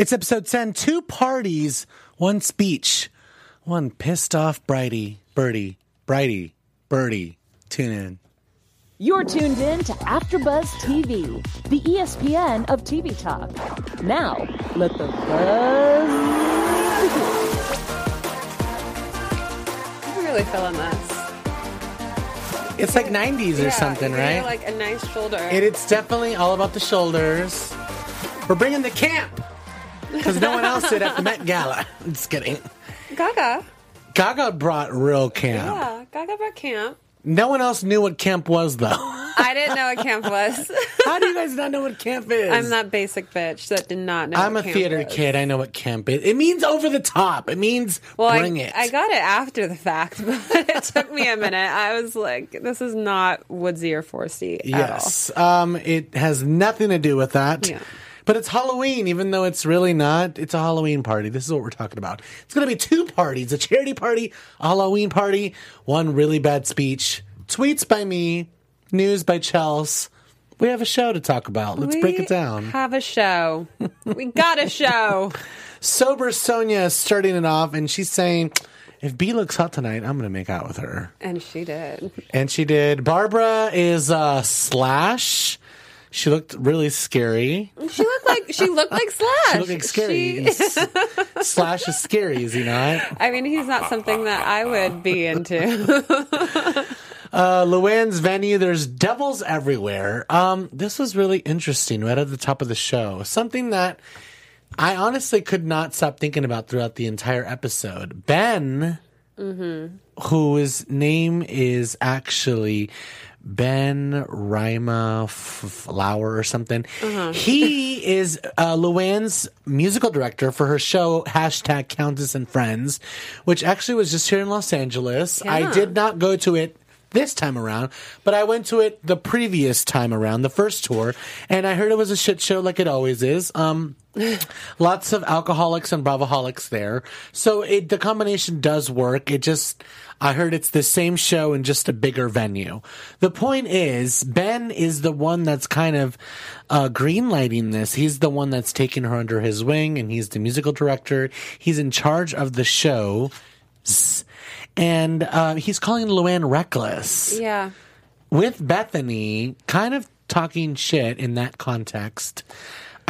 It's episode 10. Two parties, one speech, one pissed off Brighty, Birdie, Brighty, Birdie. Tune in. You're tuned in to AfterBuzz TV, the ESPN of TV talk. Now, let the buzz begin. I'm really feeling this. It's like 90s or something, right? need, Like a nice shoulder. It, it's definitely all about the shoulders. We're bringing the camp because no one else did at the Met Gala. Just kidding. Gaga. Gaga brought real camp. Yeah, Gaga brought camp. No one else knew what camp was, though. I didn't know what camp was. How do you guys not know what camp is? I'm that basic bitch that did not know. I'm a theater was. kid. I know what camp is. It means over the top. It means Well, bring I, it. I got it after the fact, but it took me a minute. I was like, this is not woodsy or foresty at yes. Um, it has nothing to do with that. Yeah. But it's Halloween, even though it's really not. It's a Halloween party. This is what we're talking about. It's going to be two parties a charity party, a Halloween party, one really bad speech, tweets by me, news by Chels. We have a show to talk about. Let's We break it down. Have a show. we got a show. Sober Sonia is starting it off, and she's saying, if B looks hot tonight, I'm going to make out with her. And she did. And she did. Barbara is uh, Slash. She looked really scary. She looked like she looked like Slash. She looked like scary. She- Slash is scary, is he not? I mean, he's not something that I would be into. Uh, Luann's venue, there's devils everywhere. Um, this was really interesting right at the top of the show. Something that I honestly could not stop thinking about throughout the entire episode. Ben, whose name is actually Ben Rima Flower or something. He is uh, Luann's musical director for her show hashtag Countess and Friends, which actually was just here in Los Angeles. I did not go to it this time around, but I went to it the previous time around, the first tour, and I heard it was a shit show like it always is. Um, lots of alcoholics and bravaholics there, so it, the combination does work. It just, I heard it's the same show in just a bigger venue. The point is, Ben is the one that's kind of uh, greenlighting this. He's the one that's taking her under his wing, and he's the musical director. He's in charge of the show and uh, he's calling Luann reckless yeah. with Bethany, kind of talking shit in that context.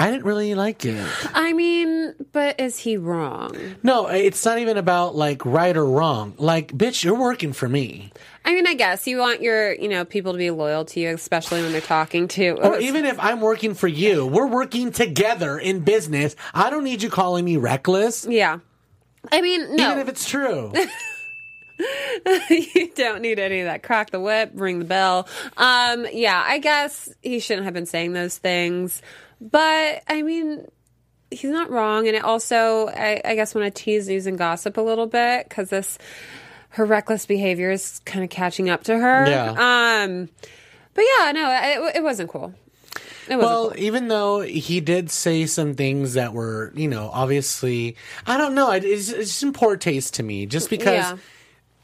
I didn't really like it. I mean, but is he wrong? No, it's not even about like right or wrong. Like, bitch, you're working for me. I mean, I guess you want your, you know, people to be loyal to you, especially when they're talking to. Or even if I'm working for you, we're working together in business. I don't need you calling me reckless, yeah. I mean, no. even if it's true. you don't need any of that. Crack the whip, ring the bell. Um, yeah, I guess he shouldn't have been saying those things. But I mean, he's not wrong. And it also, I, I guess, want to tease news and gossip a little bit because this, her reckless behavior is kind of catching up to her. Yeah. Um, but yeah, no, it, it wasn't cool. It wasn't Well, cool. even though he did say some things that were, you know, obviously, I don't know. it- It's, just in poor taste to me, just because Yeah.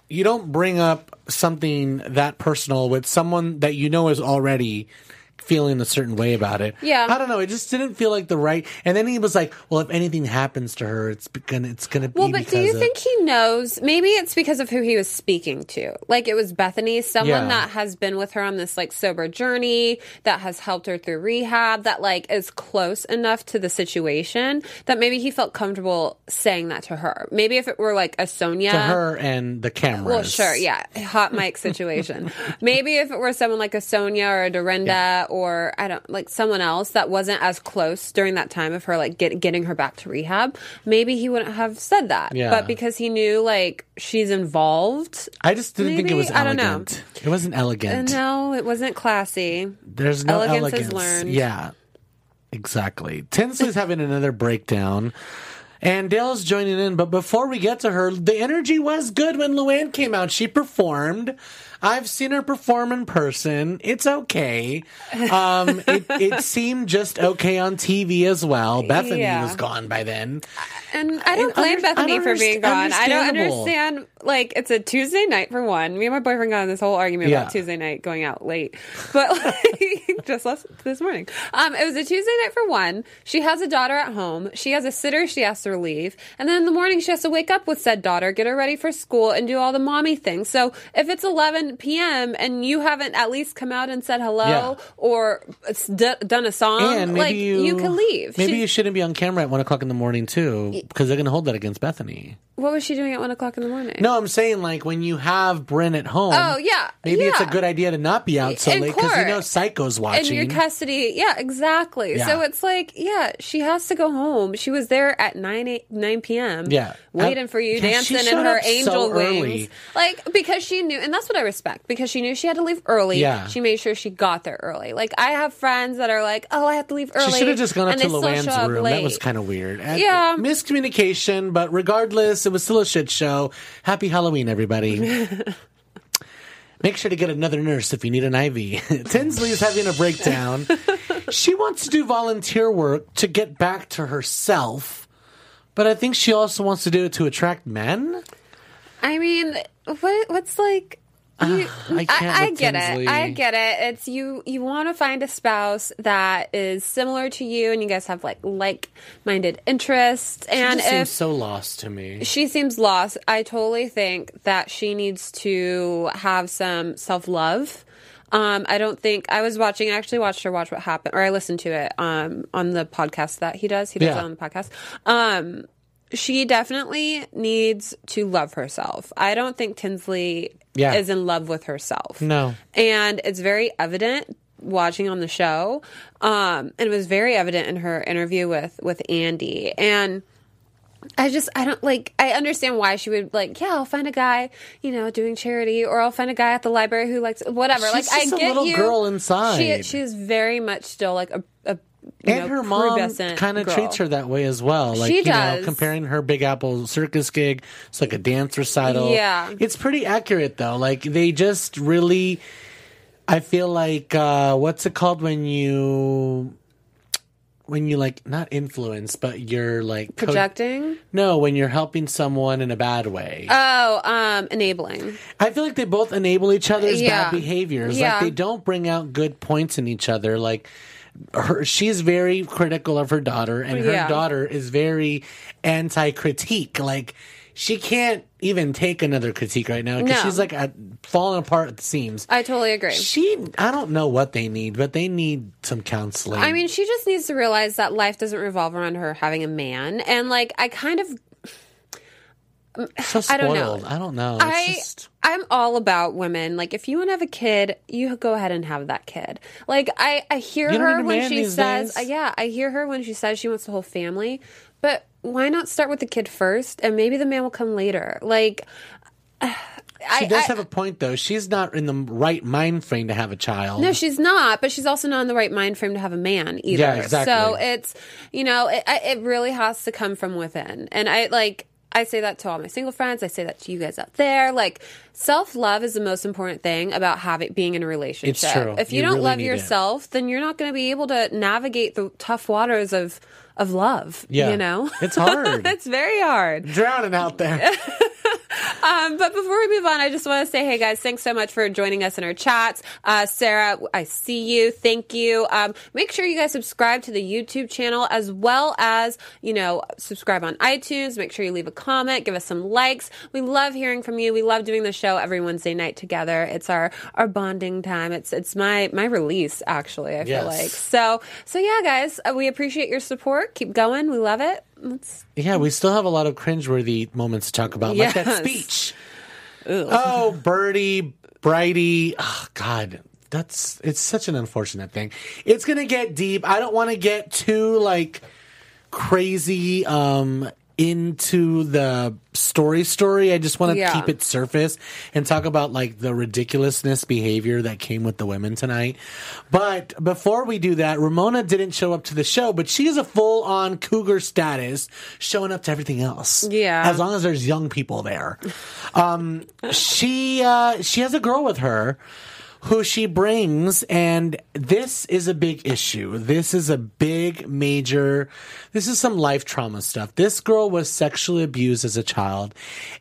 You don't bring up something that personal with someone that you know is already feeling a certain way about it. Yeah. I don't know. It just didn't feel like the right. And then he was like, "Well, if anything happens to her, it's gonna, it's gonna be." Well, but do you of- think he knows? Maybe it's because of who he was speaking to. Like it was Bethany, someone Yeah. that has been with her on this like sober journey, that has helped her through rehab, that like is close enough to the situation that maybe he felt comfortable saying that to her. Maybe if it were like a Sonia to her and the cameras? well, sure, yeah, hot mic situation. Maybe if it were someone like a Sonia or a Dorinda or I don't like someone else that wasn't as close during that time of her like get, getting her back to rehab, maybe he wouldn't have said that. Yeah. But because he knew like she's involved, I just didn't think it Maybe- was I don't know. It wasn't elegant. Uh, no, it wasn't classy. There's no Elegance is elegance. learned. Yeah, exactly. Tinsley's having another breakdown. And Dale's joining in, but before we get to her, the energy was good when Luann came out. She performed. I've seen her perform in person. It's okay. Um, it, it seemed just okay on TV as well. Bethany Yeah. was gone by then. And I don't And blame under- Bethany for being gone. I don't understand. Like, it's a Tuesday night for one. Me and my boyfriend got in this whole argument Yeah. about Tuesday night going out late, but like, just last, this morning. Um, it was a Tuesday night for one. She has a daughter at home. She has a sitter she has to relieve, and then in the morning she has to wake up with said daughter, get her ready for school, and do all the mommy things. So if it's 11 p.m. and you haven't at least come out and said hello Yeah. or d- done a song, and maybe like you, can leave. Maybe She- you shouldn't be on camera at one o'clock in the morning too, because they're going to hold that against Bethany. what was she doing at one o'clock in the morning? No, I'm saying like when you have Bryn at home. Oh, yeah. maybe it's a good idea to not be out so In late because you know Psycho's in watching. your custody. Yeah, exactly. Yeah. So it's like, yeah, she has to go home. She was there at 9, 9 p.m. Yeah. Waiting Uh, for you, yeah, dancing in her up so angel wings. early. Like, because she knew, and that's what I respect, because she knew she had to leave early. Yeah. She made sure she got there early. Like, I have friends that are like, oh, I have to leave early. She should have just gone up and to they still show Luann's room. That was kind of weird. Uh, Yeah. Miscommunication, but regardless, it was still a shit show. Happy Halloween, everybody. Make sure to get another nurse if you need an IV. Tinsley is having a breakdown. she wants to do volunteer work to get back to herself, but I think she also wants to do it to attract men. I mean, what what's like you, I can't I, get Tinsley. it. I get it. It's you. You want to find a spouse that is similar to you, and you guys have like like-minded interests. She And just seems if so lost to me. she seems lost, I totally think that she needs to have some self-love. Um, I don't think I was watching. I actually watched her watch what happened, or I listened to it um, on the podcast that he does. He does Yeah. it on the podcast. Um, she definitely needs to love herself. I don't think Tinsley Yeah. is in love with herself. No. And it's very evident watching on the show. Um, and it was very evident in her interview with with Andy. And I just I don't like I understand why she would like yeah I'll find a guy you know doing charity or I'll find a guy at the library who likes whatever She's like just I a get little you girl inside. she she's very much still like a, a and know, her mom kind of treats her that way as well. Like She you know, does. comparing her Big Apple circus gig, it's like a dance recital. Yeah. it's pretty accurate though. Like they just really, I feel like uh, what's it called when you, when you like not influence, but you're like co- projecting no, when you're helping someone in a bad way. oh um enabling I feel like they both enable each other's Yeah. bad behaviors. Yeah. Like they don't bring out good points in each other. Like her, she's very critical of her daughter, and oh, her Yeah. daughter is very anti-critique. Like she can't even take another critique right now because No. she's like at, falling apart at the seams. I totally agree She, I don't know what they need, but they need some counseling. I mean, she just needs to realize that life doesn't revolve around her having a man. And like, I kind of, so spoiled. I don't know. I don't know. It's I, just, I'm all about women. Like, if you want to have a kid, you go ahead and have that kid. Like, I, I hear her when she says, uh, yeah, I hear her when she says she wants the whole family. But why not start with the kid first, and maybe the man will come later? Like, I, she does I- have a point though. She's not in the right mind frame to have a child. No, she's not, but she's also not in the right mind frame to have a man either. Yeah, exactly. So it's, you know, it, it really has to come from within. And I like, I say that to all my single friends. I say that to you guys out there. Like, self love is the most important thing about having being in a relationship. It's true. If you, You don't really love need it. yourself, then you're not going to be able to navigate the tough waters of of love. Yeah. you know, It's hard. it's very hard. drowning out there. Um, but before we move on, I just want to say, hey guys, thanks so much for joining us in our chats. Uh, Sarah, I see you. Thank you. Um, make sure you guys subscribe to the YouTube channel as well as, you know, subscribe on iTunes. Make sure you leave a comment, give us some likes. We love hearing from you. We love doing the show every Wednesday night together. It's our, our bonding time. It's, it's my, my release, actually, I feel Yes. like. So, so yeah, guys, uh, we appreciate your support. Keep going. We love it. Let's Yeah, we still have a lot of cringeworthy moments to talk about, like that Yes. speech. Oh, Birdie, Brighty. Oh, God. That's it's such an unfortunate thing. It's gonna get deep. I don't want to get too like crazy um into the story story. I just want to Yeah. keep it surface and talk about like the ridiculousness behavior that came with the women tonight. But before we do that, Ramona didn't show up to the show, but she is a full on cougar status showing up to everything else. Yeah. As long as there's young people there. Um, she, uh, she has a girl with her who she brings and this is a big issue. This is a big major this is some life trauma stuff. This girl was sexually abused as a child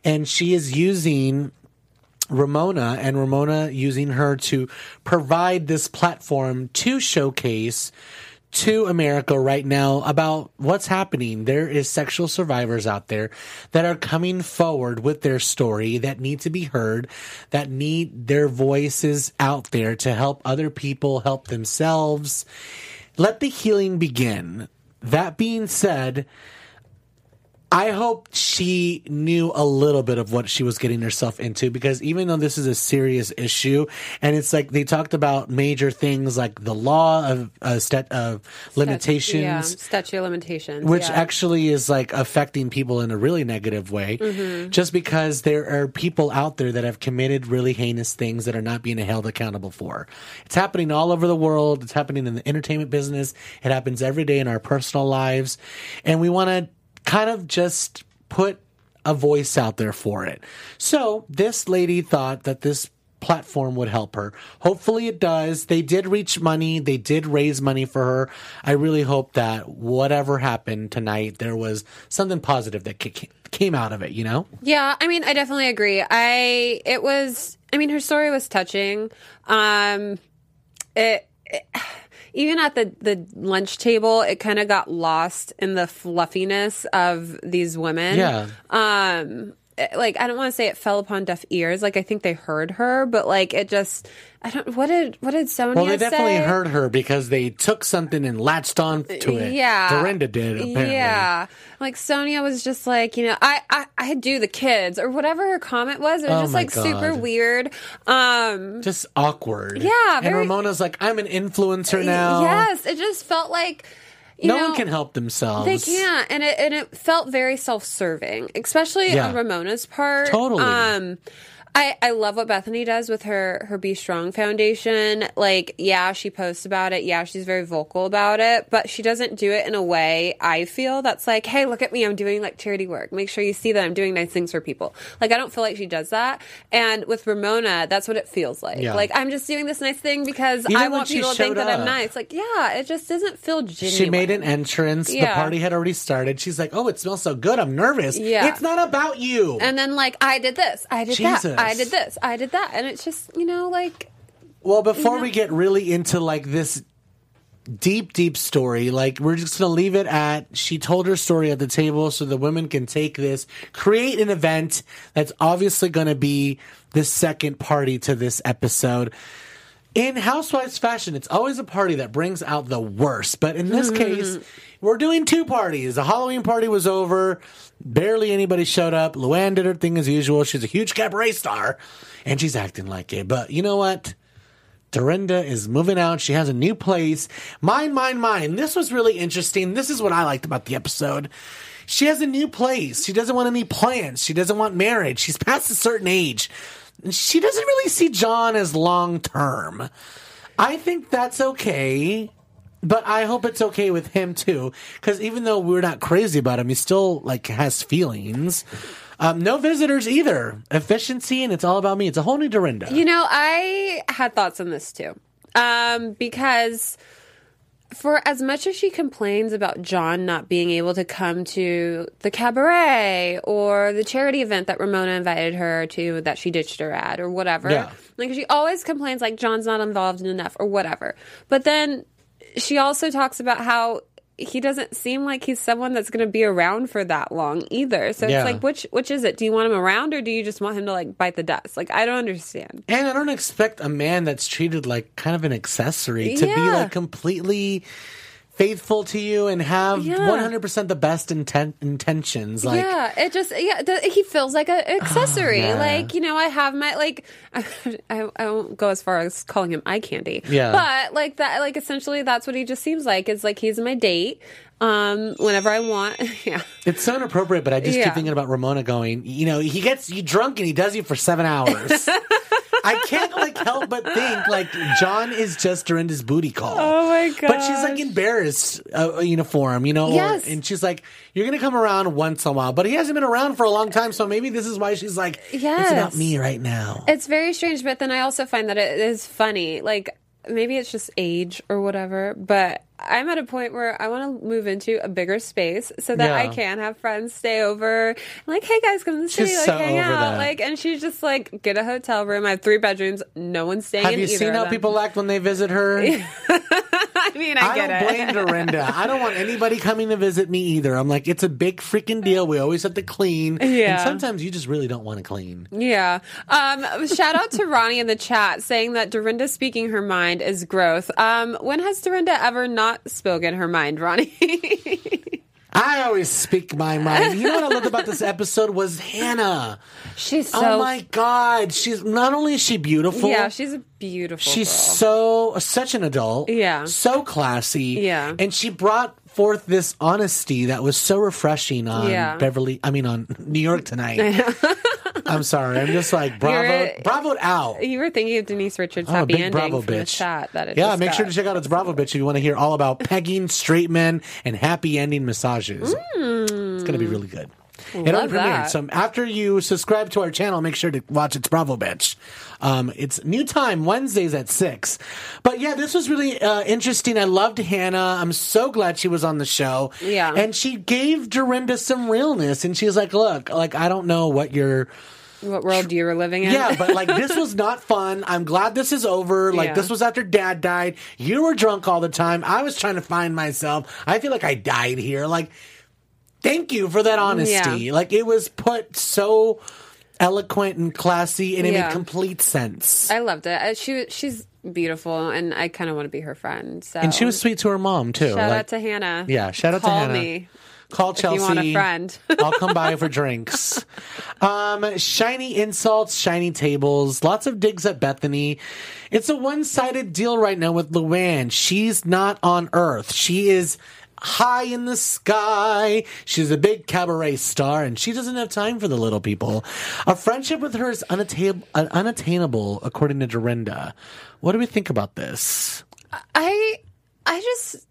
and she is using Ramona and Ramona using her to provide this platform to showcase to America right now about what's happening. There is sexual survivors out there that are coming forward with their story that need to be heard, that need their voices out there to help other people help themselves. Let the healing begin. That being said, I hope she knew a little bit of what she was getting herself into because even though this is a serious issue, and it's like they talked about major things like the law of uh, stat- of limitations, Yeah, statute of limitations. which yeah. actually is like affecting people in a really negative way Mm-hmm. just because there are people out there that have committed really heinous things that are not being held accountable for it's happening all over the world it's happening in the entertainment business it happens every day in our personal lives and we want to kind of just put a voice out there for it so this lady thought that this platform would help her. Hopefully it does. They did reach money. They did raise money for her. I really hope that whatever happened tonight, there was something positive that ca- came out of it, you know? Yeah, I mean, I definitely agree. I it was. I mean, her story was touching. Um, it, it- even at the the lunch table, it kind of got lost in the fluffiness of these women. Yeah. Um. Like I don't want to say it fell upon deaf ears. Like I think they heard her, but like it just I don't. What did what did Sonia Well, they definitely say? heard her because they took something and latched on to it. Yeah. Dorinda did, apparently. Yeah. Like Sonia was just like, you know, I, I, I do the kids or whatever her comment was. It was Oh just like super weird. Um, Just awkward. Yeah, And Ramona's like, I'm an influencer now. yes, it just felt like, you No know, one can help themselves. They can't, and it and it felt very self-serving, especially Yeah. on Ramona's part. Totally. Um, I I love what Bethany does with her her Be Strong Foundation. Like, yeah, she posts about it. Yeah, she's very vocal about it, but she doesn't do it in a way I feel that's like, hey, look at me, I'm doing like charity work. Make sure you see that I'm doing nice things for people. Like, I don't feel like she does that. And with Ramona, that's what it feels like. Yeah. Like, I'm just doing this nice thing because Even I want people to think showed that I'm nice. Like, yeah, it just doesn't feel genuine. She made an entrance. The party had already started. She's like, "Oh, it smells so good. I'm nervous." Yeah. It's not about you. And then like I did this, I did Jesus. that, I did this, I did that, and it's just you know like Well, before we get really into like this deep, deep story, like we're just gonna leave it at she told her story at the table so the women can take this, create an event that's obviously gonna be the second party to this episode. In Housewives fashion, it's always a party that brings out the worst. But in this hmm. case, we're doing two parties. The Halloween party was over. Barely anybody showed up. Luann did her thing as usual. She's a huge cabaret star, and she's acting like it. But you know what? Dorinda is moving out. She has a new place. Mine, mine, mine. This was really interesting. This is what I liked about the episode. She has a new place. She doesn't want any plans. She doesn't want marriage. She's past a certain age. She doesn't really see John as long term. I think that's okay. But I hope it's okay with him too, because even though we're not crazy about him, he still like has feelings. Um, no visitors either. Efficiency, and it's all about me. It's a whole new Dorinda. you know I had thoughts on this too, um, because for as much as she complains about John not being able to come to the cabaret or the charity event that Ramona invited her to that she ditched her at or whatever, Yeah. like she always complains like John's not involved enough or whatever. But then she also talks about how he doesn't seem like he's someone that's going to be around for that long either. So Yeah. it's like which which is it? Do you want him around or do you just want him to like bite the dust? Like I don't understand. And I don't expect a man that's treated like kind of an accessory to be like completely faithful to you and have Yeah. 100% the best inten- intentions. Like, yeah, it just yeah, the, he feels like an accessory. yeah. Like you know, I have my like, I, I, I won't go as far as calling him eye candy. Yeah. but like that, like essentially, that's what he just seems like. It's like he's my date. Um, whenever I want, yeah, It's so inappropriate, but I just Yeah. keep thinking about Ramona going, you know, he gets you drunk and he does you for seven hours. I can't like help but think like John is just Dorinda's booty call. Oh my god! But she's like embarrassed uh, uniform, you know, or- Yes. and she's like, "You're gonna come around once in a while," but he hasn't been around for a long time, so maybe this is why she's like, "It's about me right now." It's very strange, but then I also find that it is funny. Like maybe it's just age or whatever, but I'm at a point where I want to move into a bigger space so that Yeah. I can have friends stay over. Like, hey guys, come to the city, like so hang out. that. Like, and she's just like, get a hotel room. I have three bedrooms. No one's staying in. Have you seen how them. people act when they visit her? I mean, I, I get don't it. blame Dorinda. I don't want anybody coming to visit me either. I'm like, it's a big freaking deal. We always have to clean. Yeah. And sometimes you just really don't want to clean. Yeah. Um, shout out to Ronnie in the chat saying that Dorinda speaking her mind is growth. Um, when has Dorinda ever not spoken her mind, Ronnie? I always speak my mind. You know what I loved about this episode was Hannah. She's oh so oh my god, she's not only is she beautiful. Yeah, she's a beautiful. she's girl. so such an adult. Yeah. so classy. Yeah. and she brought forth this honesty that was so refreshing on Yeah. Beverly. I mean, on New York tonight. I'm sorry. I'm just like bravo, You're- bravo out. You were thinking of Denise Richards' Oh, happy big ending Bravo from the bitch. chat. That it yeah, just make sure to check out its Bravo bitch if you want to hear all about pegging, straight men, and happy ending massages. It's going to be hmm. really good. It Love already premiered. that. So after you subscribe to our channel, make sure to watch its Bravo bitch. Um, it's new time Wednesdays at six. But yeah, this was really uh, interesting. I loved Hannah. I'm so glad she was on the show. Yeah. and she gave Dorinda some realness, and she's like, "Look, like I don't know what you're." What world you were living in? Yeah, but like this was not fun. I'm glad this is over. Like Yeah. this was after dad died. You were drunk all the time. I was trying to find myself. I feel like I died here. Like thank you for that honesty. Yeah. Like it was put so eloquent and classy and it Yeah. made complete sense. I loved it. Uh, She she's beautiful, and I kind of want to be her friend. So and she was sweet to her mom too. shout Like, out to Hannah. Yeah, shout out to Hannah. Call me. Call Chelsea. you want a friend. I'll come by for drinks. Um, shiny insults, shiny tables, lots of digs at Bethany. It's a one sided deal right now with Luann. She's not on Earth. She is high in the sky. She's a big cabaret star and she doesn't have time for the little people. A friendship with her is unattainable, unattainable according to Dorinda. What do we think about this? I I just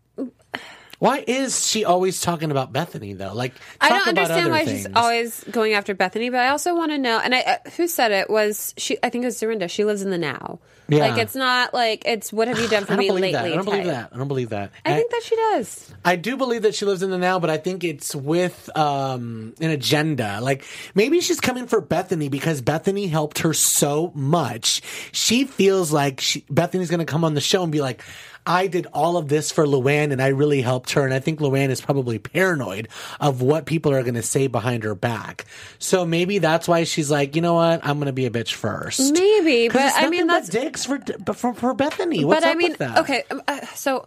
Why is she always talking about Bethany though? Like, I don't understand why things. she's always going after Bethany, but I also want to know. And I, uh, who said it was she? I think it was Dorinda. She lives in the now. Yeah. Like it's not like it's what have you done for me lately? that. I don't believe that. I don't believe that. I think that she does. I do believe that she lives in the now, but I think it's with um, an agenda. Like maybe she's coming for Bethany because Bethany helped her so much. She feels like she, Bethany's going to come on the show and be like, "I did all of this for Luann, and I really helped her." And I think Luann is probably paranoid of what people are going to say behind her back. So maybe that's why she's like, "You know what? I'm going to be a bitch first. Maybe, but I mean but that's dicks for for, for Bethany. What's but I up mean, with that? okay, uh, so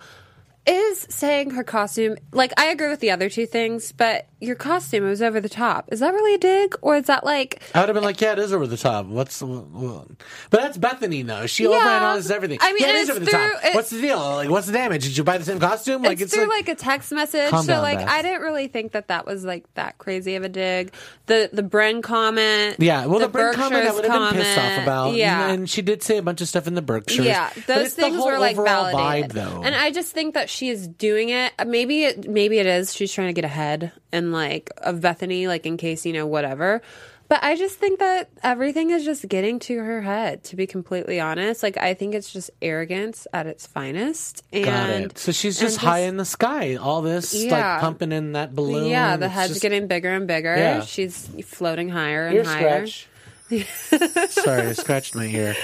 is saying her costume like I agree with the other two things, but your costume was over the top. Is that really a dig, or is that like? I would have been like, yeah, it is over the top. What's, but that's Bethany though. She overanalyzes everything. I mean, yeah, it is it's over the top. what's the deal? Like, what's the damage? Did you buy the same costume? Like, it's, through like, a text message, so down, like Beth. I didn't really think that that was like that crazy of a dig. The the Bren comment, yeah. Well, the, Brit comment I would have been pissed off about. yeah. and she did say a bunch of stuff in the Berkshires. Yeah, those it's the things whole were like validated. vibe, though. And I just think that she is doing it. Maybe it, maybe it is. She's trying to get ahead and like of Bethany, like in case you know whatever. But I just think that everything is just getting to her head. To be completely honest, like I think it's just arrogance at its finest. And Got it. So she's and just high in the sky. All this Yeah. like pumping in that balloon. Yeah, the head's just- getting bigger and bigger. Yeah. She's floating higher and ear higher. scratch. Sorry, I scratched my ear.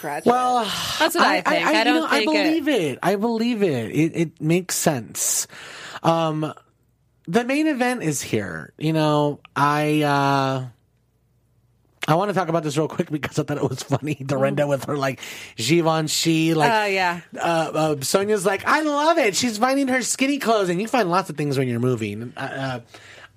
Scratch Well, That's what I think. I you don't know, think I believe it. I believe it. It it makes sense. Um, the main event is here. You know, I uh, I want to talk about this real quick because I thought it was funny. Dorinda with her like Givenchy, like Oh, yeah. Uh, uh, Sonia's like, I love it. She's finding her skinny clothes, and you find lots of things when you're moving. Uh, uh,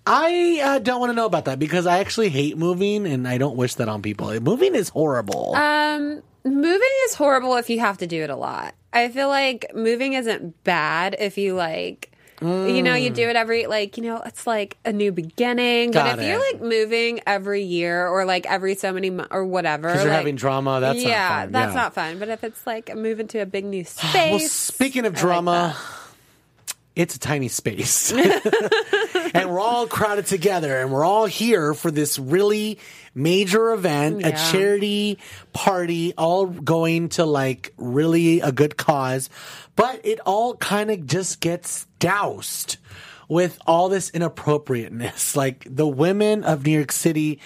I uh, don't want to know about that because I actually hate moving, and I don't wish that on people. Moving is horrible. Um, moving is horrible if you have to do it a lot. I feel like moving isn't bad if you like. You know, you do mm. it every like you know, it's like a new beginning. Got but if you're like moving every year or like every so many mo- or whatever, Because you're like- having drama, that's not yeah, fun. that's Yeah. not fun. But if it's like moving to a big new space, Well, speaking of I drama, it's a tiny space. and we're all crowded together and we're all here for this really major event, a charity party, all going to like really a good cause. But it all kind of just gets doused with all this inappropriateness. Like the women of New York City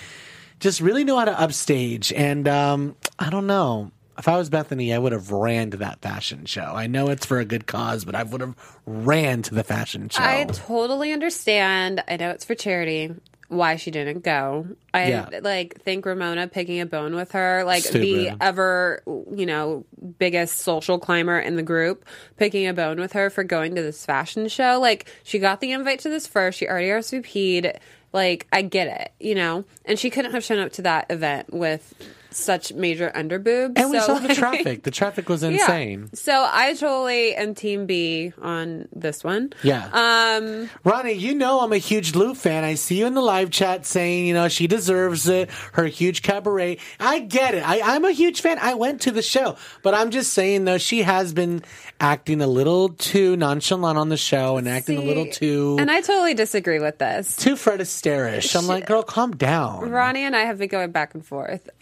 just really know how to upstage. And um, I don't know. If I was Bethany, I would have ran to that fashion show. I know it's for a good cause, but I would have ran to the fashion show. I totally understand. I know it's for charity. Why she didn't go? I Yeah. like think Ramona picking a bone with her, like the ever you know biggest social climber in the group, picking a bone with her for going to this fashion show. Like she got the invite to this first. She already RSVP'd. Like I get it, you know, and she couldn't have shown up to that event with such major underboobs. and we so, saw the traffic. The traffic was Yeah. insane. So I totally am team B on this one. Yeah. Um. Ronnie, you know I'm a huge Lou fan. I see you in the live chat saying, you know, she deserves it. Her huge cabaret. I get it. I, I'm a huge fan. I went to the show, but I'm just saying though, she has been acting a little too nonchalant on the show and acting a little too And I totally disagree with this. too Fred Astaire-ish. I'm like, girl, calm down. Ronnie and I have been going back and forth.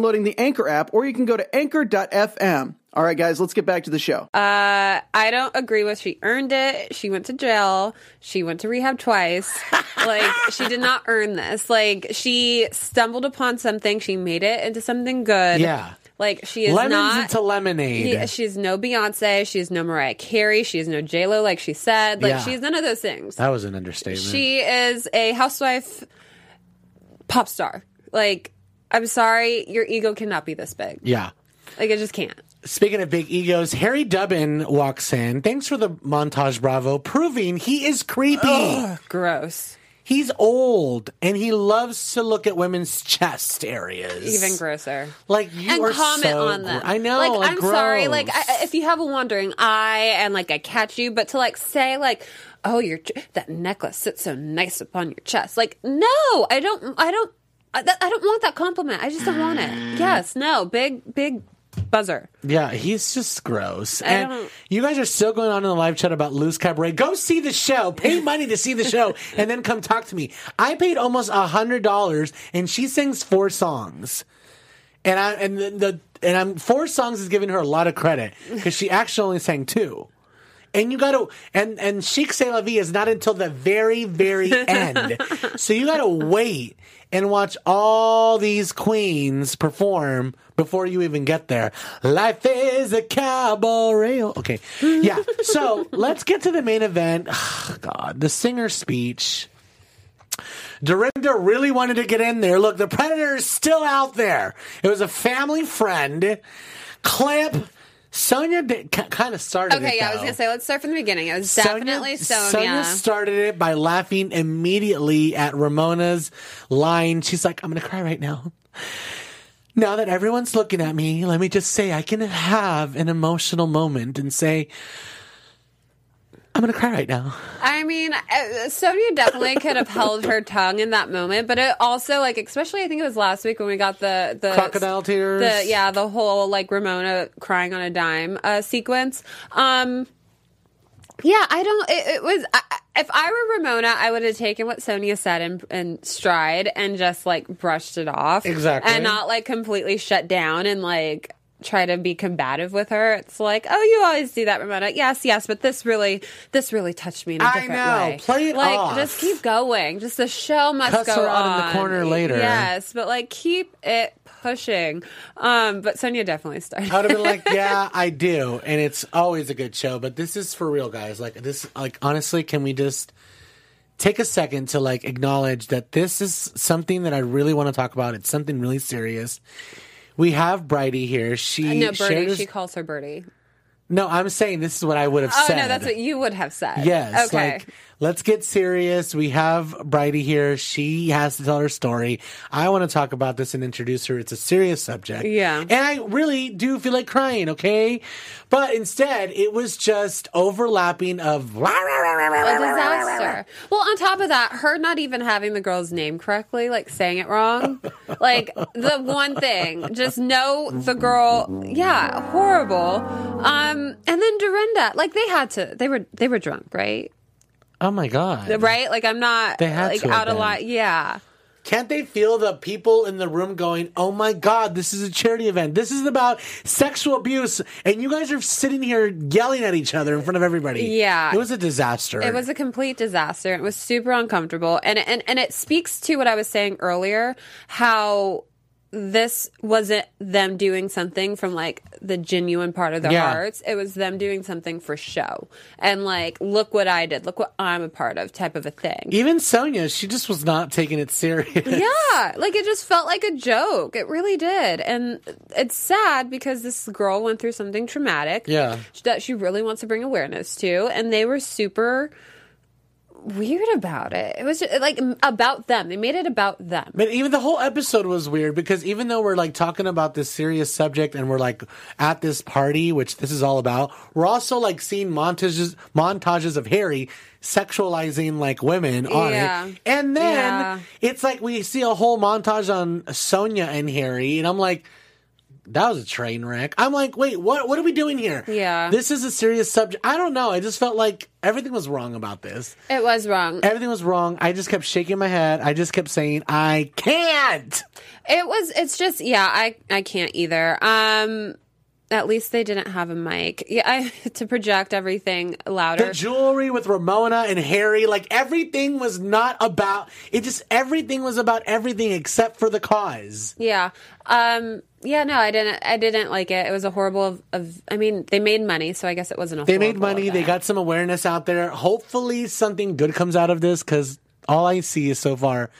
the Anchor app, or you can go to anchor.fm. All right, guys, let's get back to the show. Uh, I don't agree with she earned it. She went to jail. She went to rehab twice. like she did not earn this. Like she stumbled upon something. She made it into something good. Yeah. Like she is Lemons not into lemonade. Yeah, she's no Beyonce. She's no Mariah Carey. She's no J Lo. Like she said. Like Yeah. she's none of those things. that was an understatement. She is a housewife pop star. Like, I'm sorry, your ego cannot be this big. yeah. Like, it just can't. Speaking of big egos, Harry Dubin walks in. Thanks for the montage, Bravo, proving he is creepy. Gross. He's old and he loves to look at women's chest areas. Even grosser. Like you and are comment so on them. gr- I know. Like, like, I'm sorry. Like, I, if you have a wandering eye and like I catch you, but to like say like, oh, your that necklace sits so nice upon your chest. Like, no, I don't. I don't. I, that, I don't want that compliment. I just don't want it. Yes. No. Big. Big buzzer. yeah, he's just gross. I and don't- you guys are still going on in the live chat about Lou's Cabaret. Go see the show. Pay money to see the show, and then come talk to me. I paid almost a hundred dollars, and she sings four songs. And I and the, the and I'm four songs is giving her a lot of credit because she actually only sang two. And you gotta and and Chic C'est La Vie is not until the very very end, so you gotta wait and watch all these queens perform before you even get there. Life is a cabaret. Okay, yeah. So let's get to the main event. God, the singer speech. Dorinda really wanted to get in there. Look, the predator is still out there. It was a family friend. Clip. Sonia did, kind of started it. Okay. Yeah. I was gonna say let's start from the beginning. It was definitely Sonia. Sonia started it by laughing immediately at Ramona's line. She's like, I'm going to cry right now. Now that everyone's looking at me, let me just say I can have an emotional moment and say, I'm going to cry right now. I mean, uh, Sonia definitely could have held her tongue in that moment, but it also like, especially I think it was last week when we got the the Crocodile tears. the yeah, the whole like Ramona crying on a dime uh, sequence. Um, Yeah, I don't. It, it was. I- if I were Ramona, I would have taken what Sonia said in, in stride and just like brushed it off. Exactly. And not like completely shut down and like try to be combative with her. It's like, oh, you always do that, Ramona. Yes, yes, but this really, this really touched me in a I different know. way. Play it like, off. just keep going. Just the show must Cuss go her out in the on. corner later. Yes, but like keep it pushing. Um, but Sonia definitely started. I would have been like, yeah, I do, and it's always a good show. But this is for real, guys. Like this, like honestly, can we just take a second to like acknowledge that this is something that I really want to talk about? It's something really serious. We have Bridie here. She no, Birdie. his- She calls her Birdie. no, I'm saying this is what I would have Oh said. Oh no, that's what you would have said. Yes. Okay. Like, let's get serious. We have Bridie here. She has to tell her story. I want to talk about this and introduce her. It's a serious subject. Yeah. And I really do feel like crying, okay? But instead, it was just overlapping of. a disaster. Well, on top of that, her not even having the girl's name correctly, like saying it wrong, like the one thing, just know the girl. Yeah, horrible. Um, and then Dorinda, like they had to, they were they were drunk, right? Oh my God. Right? Like I'm not They had like to have out a been. line. Yeah. Can't they feel the people in the room going, oh my God, this is a charity event. This is about sexual abuse. And you guys are sitting here yelling at each other in front of everybody. Yeah. It was a disaster. It was a complete disaster. It was super uncomfortable, and and and it speaks to what I was saying earlier, how this wasn't them doing something from like the genuine part of their Yeah. hearts. It was them doing something for show, and like, look what I did, look what I'm a part of, type of a thing. Even Sonia, she just was not taking it serious. Yeah, like it just felt like a joke. It really did. And it's sad because this girl went through something traumatic. Yeah. That she really wants to bring awareness to. And they were super weird about it. It was just, like about them. They made it about them. But even the whole episode was weird because even though we're like talking about this serious subject and we're like at this party, which this is all about, we're also like seeing montages montages of Harry sexualizing like women on Yeah. it. And then Yeah. it's like we see a whole montage on Sonia and Harry, and I'm like, that was a train wreck. I'm like, wait, what what are we doing here? Yeah. This is a serious subject. I don't know. I just felt like everything was wrong about this. It was wrong. Everything was wrong. I just kept shaking my head. I just kept saying, I can't. It was it's just yeah, I I can't either. Um at least they didn't have a mic. Yeah, I to project everything louder. The jewelry with Ramona and Harry, like everything was not about it. Just everything was about everything except for the cause. Yeah. Um yeah, no, I didn't I didn't like it. It was a horrible of, of I mean, they made money, so I guess it wasn't a They made money. They got some awareness out there. Hopefully, something good comes out of this because all I see so far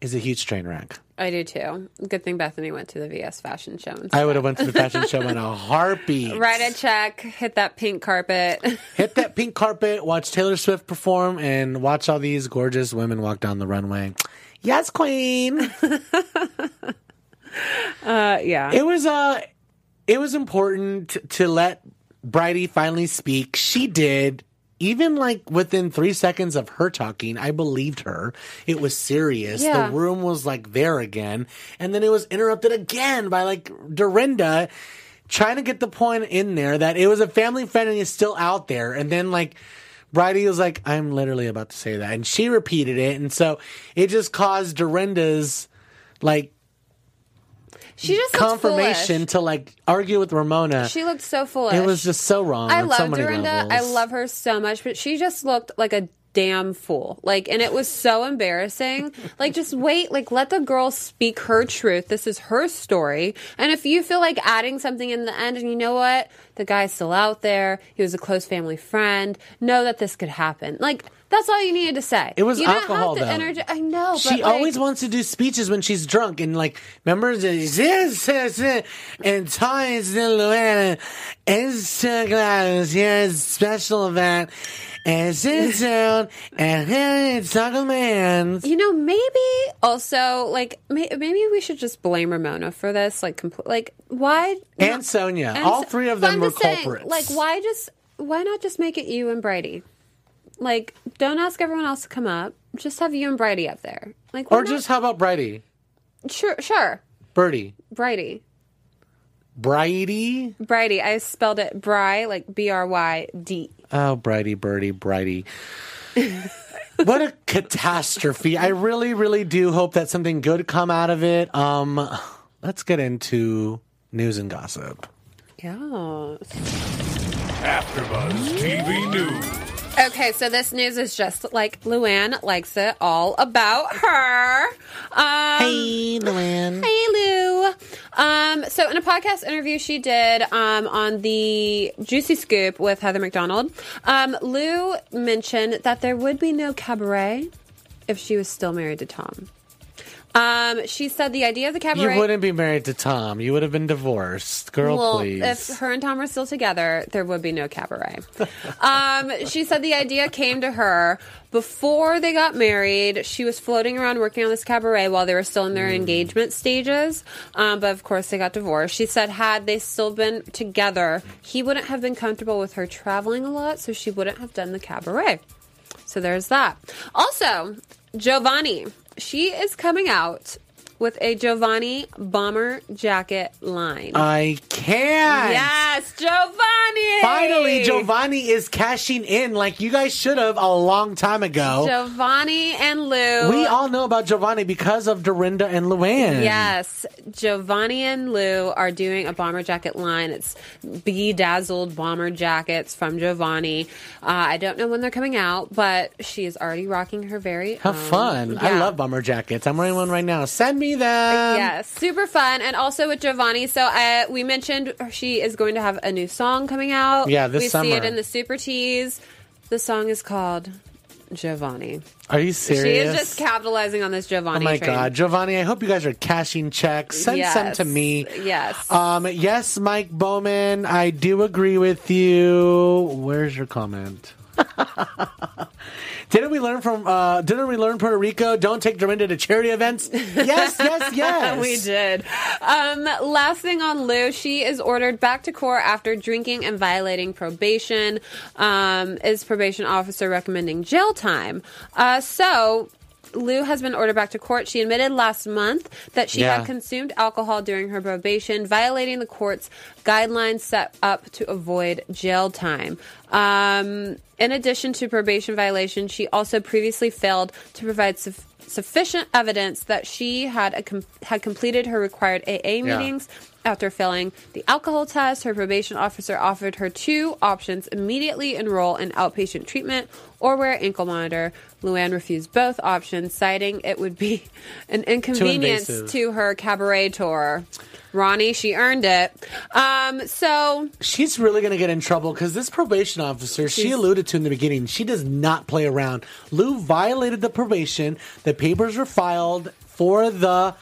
is a huge train wreck. I do too. Good thing Bethany went to the VS fashion show. instead. I would have went to the fashion show in a heartbeat. Write a check, hit that pink carpet. Hit that pink carpet, watch Taylor Swift perform, and watch all these gorgeous women walk down the runway. Yes, queen. Uh, yeah. It was uh it was important to let Bridie finally speak. She did. Even like within three seconds of her talking, I believed her. It was serious. Yeah. The room was like there again. And then it was interrupted again by like Dorinda trying to get the point in there that it was a family friend and he's still out there. And then like Bridie was like, I'm literally about to say that. And she repeated it. And so it just caused Dorinda's like she just looked confirmation to like argue with Ramona. She looked so foolish. it was just so wrong. I love so Dorinda. levels. I love her so much, but she just looked like a damn fool. Like, and it was so embarrassing. like, just wait. Like, let the girl speak her truth. This is her story. And if you feel like adding something in the end, and you know what, the guy's still out there. He was a close family friend. Know that this could happen. Like. That's all you needed to say. It was you alcohol, Don't have to though. energi- I know. She like, always wants to do speeches when she's drunk and like remember this and ties in Luana Instagram here's special event and sit down and talk to man. You know, maybe also like may- maybe we should just blame Ramona for this. Like, compl- like why? And Sonia, and all so- three of them were just saying, culprits. like, why just why not just make it you and Brady? Like, don't ask everyone else to come up. Just have you and Brady up there. Like, Or not? just how about Bridie, sure, sure, Birdie? Brady. Bridie. Bridie. I spelled it Bry, like B R Y D. Oh, Bridie, Birdie, Bridie. what a catastrophe. I really, really do hope that something good come out of it. Um, let's get into news and gossip. Yeah. AfterBuzz TV News. Okay, so this news is just like Luann likes it all about her. Um, Hey, Luann. Hey Lou. Um, so in a podcast interview she did um, on the Juicy Scoop with Heather McDonald, um, Lou mentioned that there would be no cabaret if she was still married to Tom. Um, she said the idea of the cabaret. You wouldn't be married to Tom. You would have been divorced. Girl, well, please. if her and Tom were still together, there would be no cabaret. um, she said the idea came to her before they got married. She was floating around working on this cabaret while they were still in their engagement stages. Um, but of course, they got divorced. She said, had they still been together, he wouldn't have been comfortable with her traveling a lot, so she wouldn't have done the cabaret. So there's that. Also, Giovanni. She is coming out with a Giovanni bomber jacket line. I can't. Yes, Giovanni. Finally, Giovanni is cashing in like you guys should have a long time ago. Giovanni and Lou. we all know about Giovanni because of Dorinda and Luann. Yes, Giovanni and Lou are doing a bomber jacket line. It's bedazzled bomber jackets from Giovanni. Uh, I don't know when they're coming out, but she is already rocking her very How own. fun. I love bomber jackets. I'm wearing one right now. Send me them. Yes, super fun, and also with Jovani. So uh, we mentioned she is going to have a new song coming out. Yeah, this we summer. see it in the super tease. The song is called Jovani. Are you serious? She is just capitalizing on this Oh Jovani. my train. God, Jovani! I hope you guys are cashing checks. Send some to me. Yes. Um, yes, Mike Bowman, I do agree with you. Where's your comment? didn't we learn from? Uh, didn't we learn Puerto Rico? Don't take Dorinda to charity events. Yes, yes, yes. we did. Um, last thing on Lou, she is ordered back to court after drinking and violating probation. Um, is probation officer recommending jail time? Uh, so. Lou has been ordered back to court. She admitted last month that she Yeah. had consumed alcohol during her probation, violating the court's guidelines set up to avoid jail time. Um, in addition to probation violation, she also previously failed to provide sufficient evidence that she had a com- had completed her required AA meetings. After failing the alcohol test, her probation officer offered her two options immediately enroll in outpatient treatment or wear ankle monitor. Luann refused both options, citing it would be an inconvenience to her cabaret tour. Ronnie, she earned it. Um, so She's really going to get in trouble because this probation officer, she alluded to in the beginning, she does not play around. Lou violated the probation. The papers were filed for the,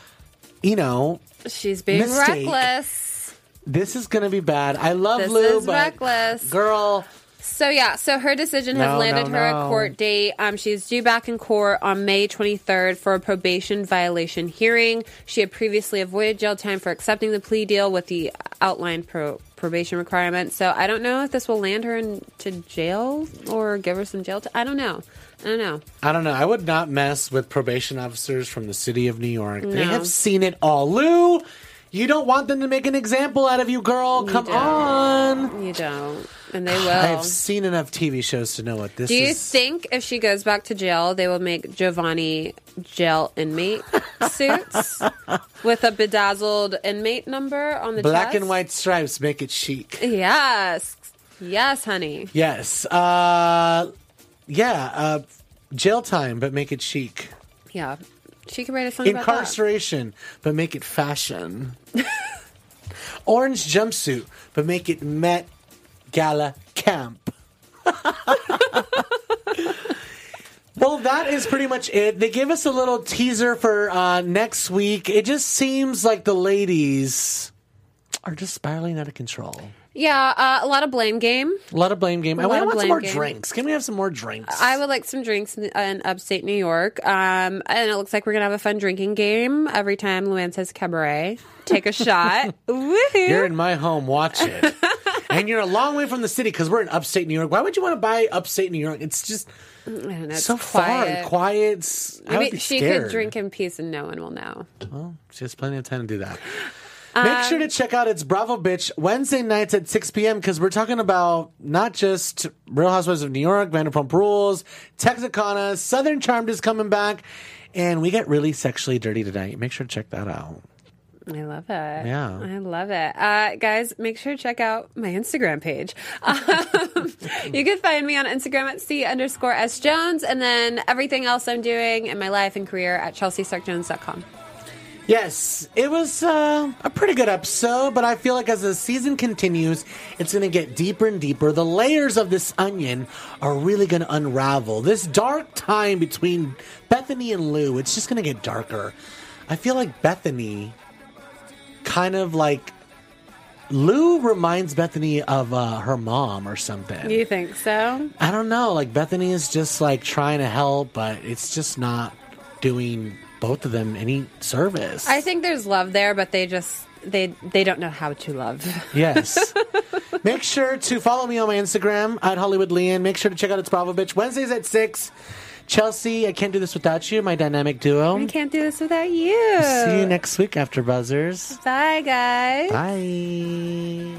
you know, she's being Mistake. reckless. this is going to be bad. I love This Lou, is but reckless. girl, So yeah, so her decision has No, landed no, her no. a court date. Um, she's due back in court on May 23rd for a probation violation hearing. She had previously avoided jail time for accepting the plea deal with the outlined pro- probation requirements. So I don't know if this will land her into jail or give her some jail time. I don't know. I don't know. I don't know. I would not mess with probation officers from the city of New York. They have seen it all. Lou, you don't want them to make an example out of you, girl. Come don't. on. You don't, and they will. I've seen enough TV shows to know what this is. Do you is. think if she goes back to jail, they will make Jovani jail inmate suits with a bedazzled inmate number on the Black chest? and white stripes make it chic. Yes, yes, honey. Yes. Uh, yeah. Uh, jail time, but make it chic. Yeah, she could write a song about that. Incarceration, but make it fashion. Orange jumpsuit, but make it Met Gala camp. well, that is pretty much it. They gave us a little teaser for uh, next week. It just seems like the ladies are just spiraling out of control. Yeah, uh, a lot of blame game. A lot of blame game. I want some more game. drinks. Can we have some more drinks? I would like some drinks in, in upstate New York. Um, and it looks like we're gonna have a fun drinking game every time Luann says cabaret. Take a shot. Woohoo! You're in my home. Watch it. and you're a long way from the city because we're in upstate New York. Why would you want to buy upstate New York? It's just know, it's so far, quiet. quiet. I would Maybe be she scared. could drink in peace and no one will know. Well, she has plenty of time to do that. Make sure to check out It's Bravo Bitch Wednesday nights at 6 p.m. because we're talking about not just Real Housewives of New York, Vanderpump Rules, Texarkana, Southern Charmed is coming back, and we get really sexually dirty tonight. Make sure to check that out. I love it. Yeah. I love it. Uh, guys, make sure to check out my Instagram page. Um, you can find me on Instagram at C underscore S Jones and then everything else I'm doing in my life and career at chelseastarkjones.com. Yes, it was uh, a pretty good episode, but I feel like as the season continues, it's going to get deeper and deeper. The layers of this onion are really going to unravel. This dark time between Bethany and Lou, it's just going to get darker. I feel like Bethany kind of like Lou reminds Bethany of uh, her mom or something. You think so? I don't know. Like Bethany is just like trying to help, but it's just not doing both of them any service. I think there's love there, but they just they they don't know how to love. Yes. Make sure to follow me on my Instagram at Hollywood Leanne. Make sure to check out It's Bravo Bitch Wednesdays at 6. Chelsea, I can't do this without you, my dynamic duo. I can't do this without you. See you next week after Buzzers. Bye, guys. Bye.